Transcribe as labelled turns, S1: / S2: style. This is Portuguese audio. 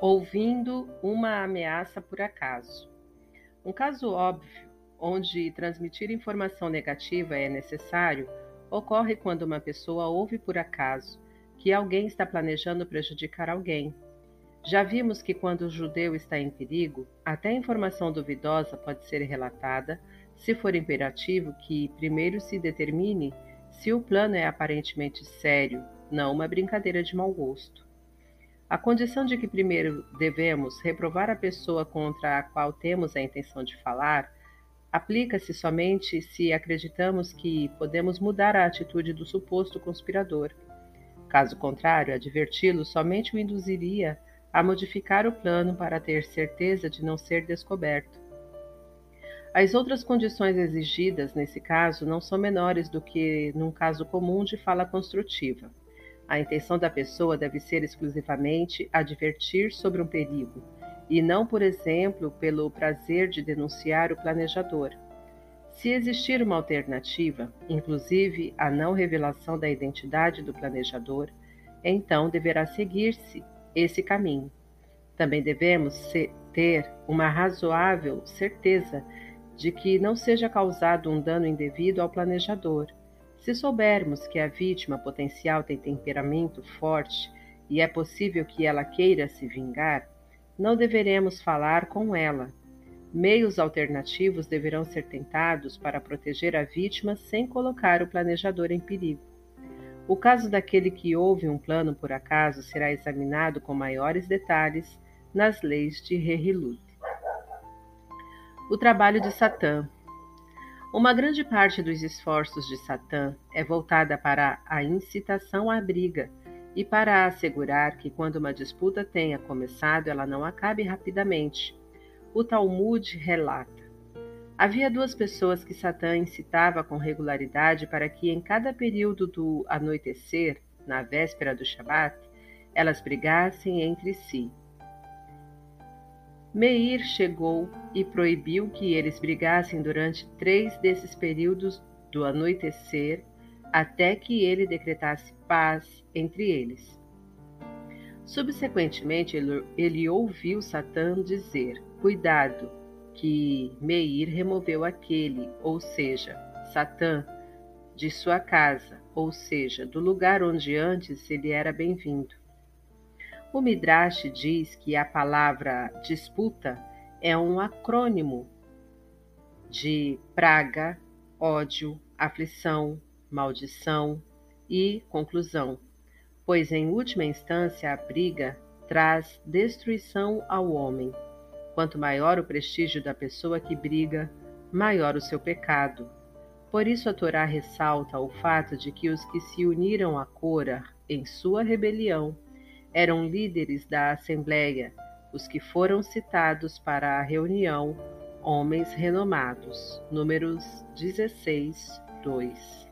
S1: ouvindo uma ameaça por acaso. Um caso óbvio onde transmitir informação negativa é necessário ocorre quando uma pessoa ouve por acaso que alguém está planejando prejudicar alguém. Já vimos que quando o judeu está em perigo, até informação duvidosa pode ser relatada, se for imperativo que primeiro se determine se o plano é aparentemente sério, não uma brincadeira de mau gosto. A condição de que primeiro devemos reprovar a pessoa contra a qual temos a intenção de falar aplica-se somente se acreditamos que podemos mudar a atitude do suposto conspirador. Caso contrário, adverti-lo somente o induziria a modificar o plano para ter certeza de não ser descoberto. As outras condições exigidas nesse caso não são menores do que num caso comum de fala construtiva. A intenção da pessoa deve ser exclusivamente advertir sobre um perigo, e não, por exemplo, pelo prazer de denunciar o planejador. Se existir uma alternativa, inclusive a não revelação da identidade do planejador, então deverá seguir-se esse caminho. Também devemos ter uma razoável certeza de que não seja causado um dano indevido ao planejador se soubermos que a vítima potencial tem temperamento forte e é possível que ela queira se vingar, não deveremos falar com ela. Meios alternativos deverão ser tentados para proteger a vítima sem colocar o planejador em perigo. O caso daquele que houve um plano por acaso será examinado com maiores detalhes nas leis de Rehilut. O trabalho de Satã uma grande parte dos esforços de Satã é voltada para a incitação à briga e para assegurar que, quando uma disputa tenha começado, ela não acabe rapidamente. O Talmud relata: Havia duas pessoas que Satã incitava com regularidade para que, em cada período do anoitecer, na véspera do Shabat, elas brigassem entre si. Meir chegou e proibiu que eles brigassem durante três desses períodos do anoitecer até que ele decretasse paz entre eles. Subsequentemente, ele, ele ouviu Satã dizer: Cuidado, que Meir removeu aquele, ou seja, Satã, de sua casa, ou seja, do lugar onde antes ele era bem-vindo. O Midrash diz que a palavra disputa é um acrônimo de praga, ódio, aflição, maldição e conclusão, pois em última instância a briga traz destruição ao homem. Quanto maior o prestígio da pessoa que briga, maior o seu pecado. Por isso a Torá ressalta o fato de que os que se uniram a Cora em sua rebelião eram líderes da Assembleia, os que foram citados para a reunião, homens renomados. Números 16, 2.